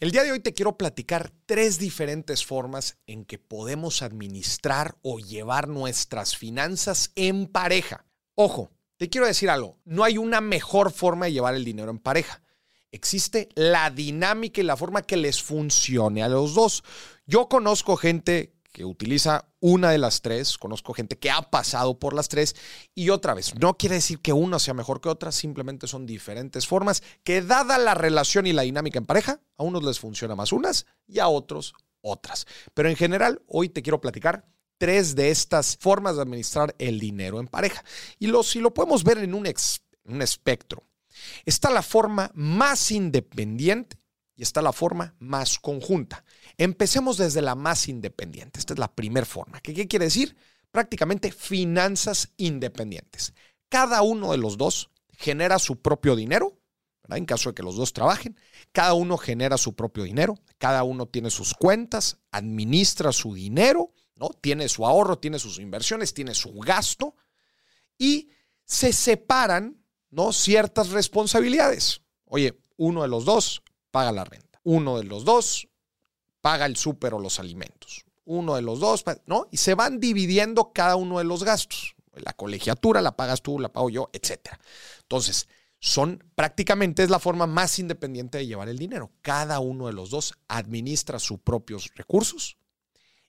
El día de hoy te quiero platicar tres diferentes formas en que podemos administrar o llevar nuestras finanzas en pareja. Ojo, te quiero decir algo, no hay una mejor forma de llevar el dinero en pareja. Existe la dinámica y la forma que les funcione a los dos. Yo conozco gente que utiliza una de las tres, conozco gente que ha pasado por las tres y otra vez, no quiere decir que una sea mejor que otra, simplemente son diferentes formas que dada la relación y la dinámica en pareja, a unos les funciona más unas y a otros otras. Pero en general, hoy te quiero platicar tres de estas formas de administrar el dinero en pareja. Y lo, si lo podemos ver en un, un espectro, está la forma más independiente y está la forma más conjunta. Empecemos desde la más independiente. Esta es la primera forma. ¿Qué, quiere decir? Prácticamente finanzas independientes. Cada uno de los dos genera su propio dinero, en caso de que los dos trabajen. Cada uno genera su propio dinero, cada uno tiene sus cuentas, administra su dinero, ¿no? tiene su ahorro, tiene sus inversiones, tiene su gasto y se separan ¿no? ciertas responsabilidades. Oye, uno de los dos paga la renta. Uno de los dos paga el súper o los alimentos. Uno de los dos, ¿no? Y se van dividiendo cada uno de los gastos. La colegiatura la pagas tú, la pago yo, etc. Entonces, son prácticamente es la forma más independiente de llevar el dinero. Cada uno de los dos administra sus propios recursos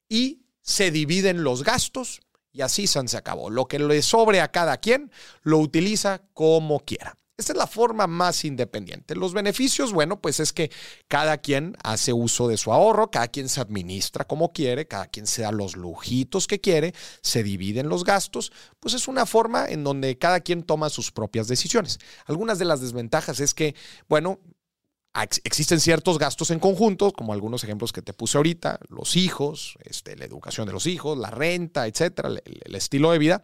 y se dividen los gastos y así se acabó. Lo que le sobre a cada quien lo utiliza como quiera. Esta es la forma más independiente. Los beneficios, bueno, pues es que cada quien hace uso de su ahorro, cada quien se administra como quiere, cada quien se da los lujitos que quiere, se dividen los gastos, pues es una forma en donde cada quien toma sus propias decisiones. Algunas de las desventajas es que, bueno, existen ciertos gastos en conjunto, como algunos ejemplos que te puse ahorita, los hijos, este, la educación de los hijos, la renta, etcétera, el, estilo de vida,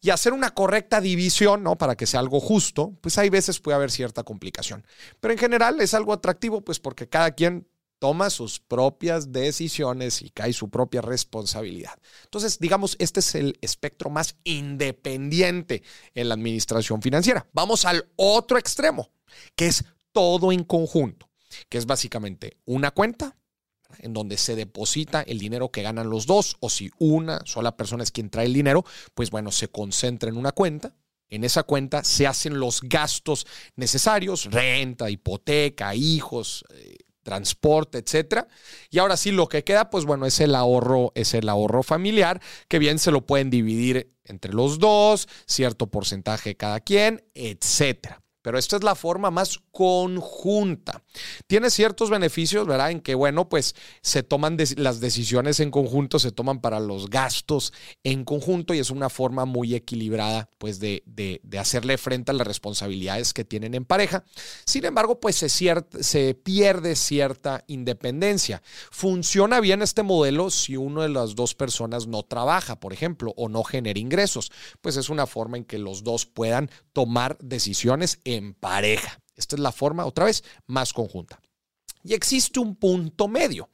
y hacer una correcta división, ¿no? Para que sea algo justo, pues hay veces puede haber cierta complicación. Pero en general es algo atractivo, pues porque cada quien toma sus propias decisiones y cae su propia responsabilidad. Entonces, digamos, este es el espectro más independiente en la administración financiera. Vamos al otro extremo, que es todo en conjunto, que es básicamente una cuenta en donde se deposita el dinero que ganan los dos, o si una sola persona es quien trae el dinero, pues bueno, se concentra en una cuenta. En esa cuenta se hacen los gastos necesarios, renta, hipoteca, hijos, eh, transporte, etcétera. Y ahora sí, lo que queda, pues bueno, es el ahorro, es el ahorro familiar, que bien se lo pueden dividir entre los dos, cierto porcentaje cada quien, etcétera. Pero esta es la forma más conjunta. Tiene ciertos beneficios, ¿verdad? En que, bueno, pues se toman las decisiones en conjunto, se toman para los gastos en conjunto y es una forma muy equilibrada, pues, de, hacerle frente a las responsabilidades que tienen en pareja. Sin embargo, pues se, se pierde cierta independencia. Funciona bien este modelo si uno de las dos personas no trabaja, por ejemplo, o no genera ingresos. Pues es una forma en que los dos puedan tomar decisiones en pareja. Esta es la forma, otra vez, más conjunta. Y existe un punto medio.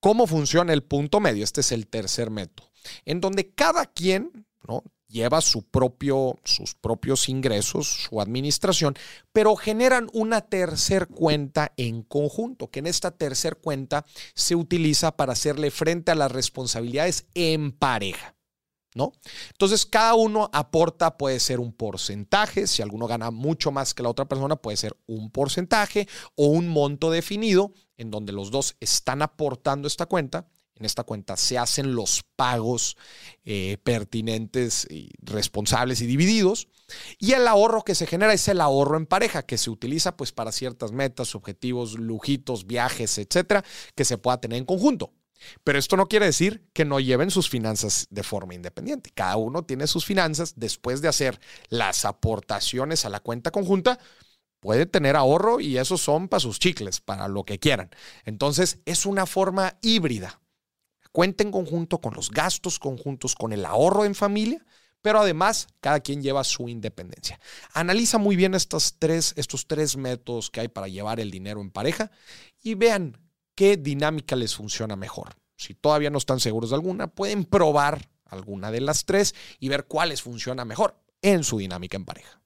¿Cómo funciona el punto medio? Este es el tercer método, en donde cada quien ¿no? lleva su propio, sus propios ingresos, su administración, pero generan una tercer cuenta en conjunto, que en esta tercer cuenta se utiliza para hacerle frente a las responsabilidades en pareja. ¿No? Entonces, cada uno aporta, puede ser un porcentaje, si alguno gana mucho más que la otra persona, puede ser un porcentaje o un monto definido en donde los dos están aportando esta cuenta. En esta cuenta se hacen los pagos eh, pertinentes, responsables y divididos. Y el ahorro que se genera es el ahorro en pareja, que se utiliza pues para ciertas metas, objetivos, lujitos, viajes, etcétera, que se pueda tener en conjunto. Pero esto no quiere decir que no lleven sus finanzas de forma independiente. Cada uno tiene sus finanzas después de hacer las aportaciones a la cuenta conjunta. Puede tener ahorro y esos son para sus chicles, para lo que quieran. Entonces es una forma híbrida. Cuenta en conjunto con los gastos conjuntos, con el ahorro en familia, pero además cada quien lleva su independencia. Analiza muy bien estos tres, estos tres métodos que hay para llevar el dinero en pareja y vean qué dinámica les funciona mejor. Si todavía no están seguros de alguna, pueden probar alguna de las tres y ver cuál les funciona mejor en su dinámica en pareja.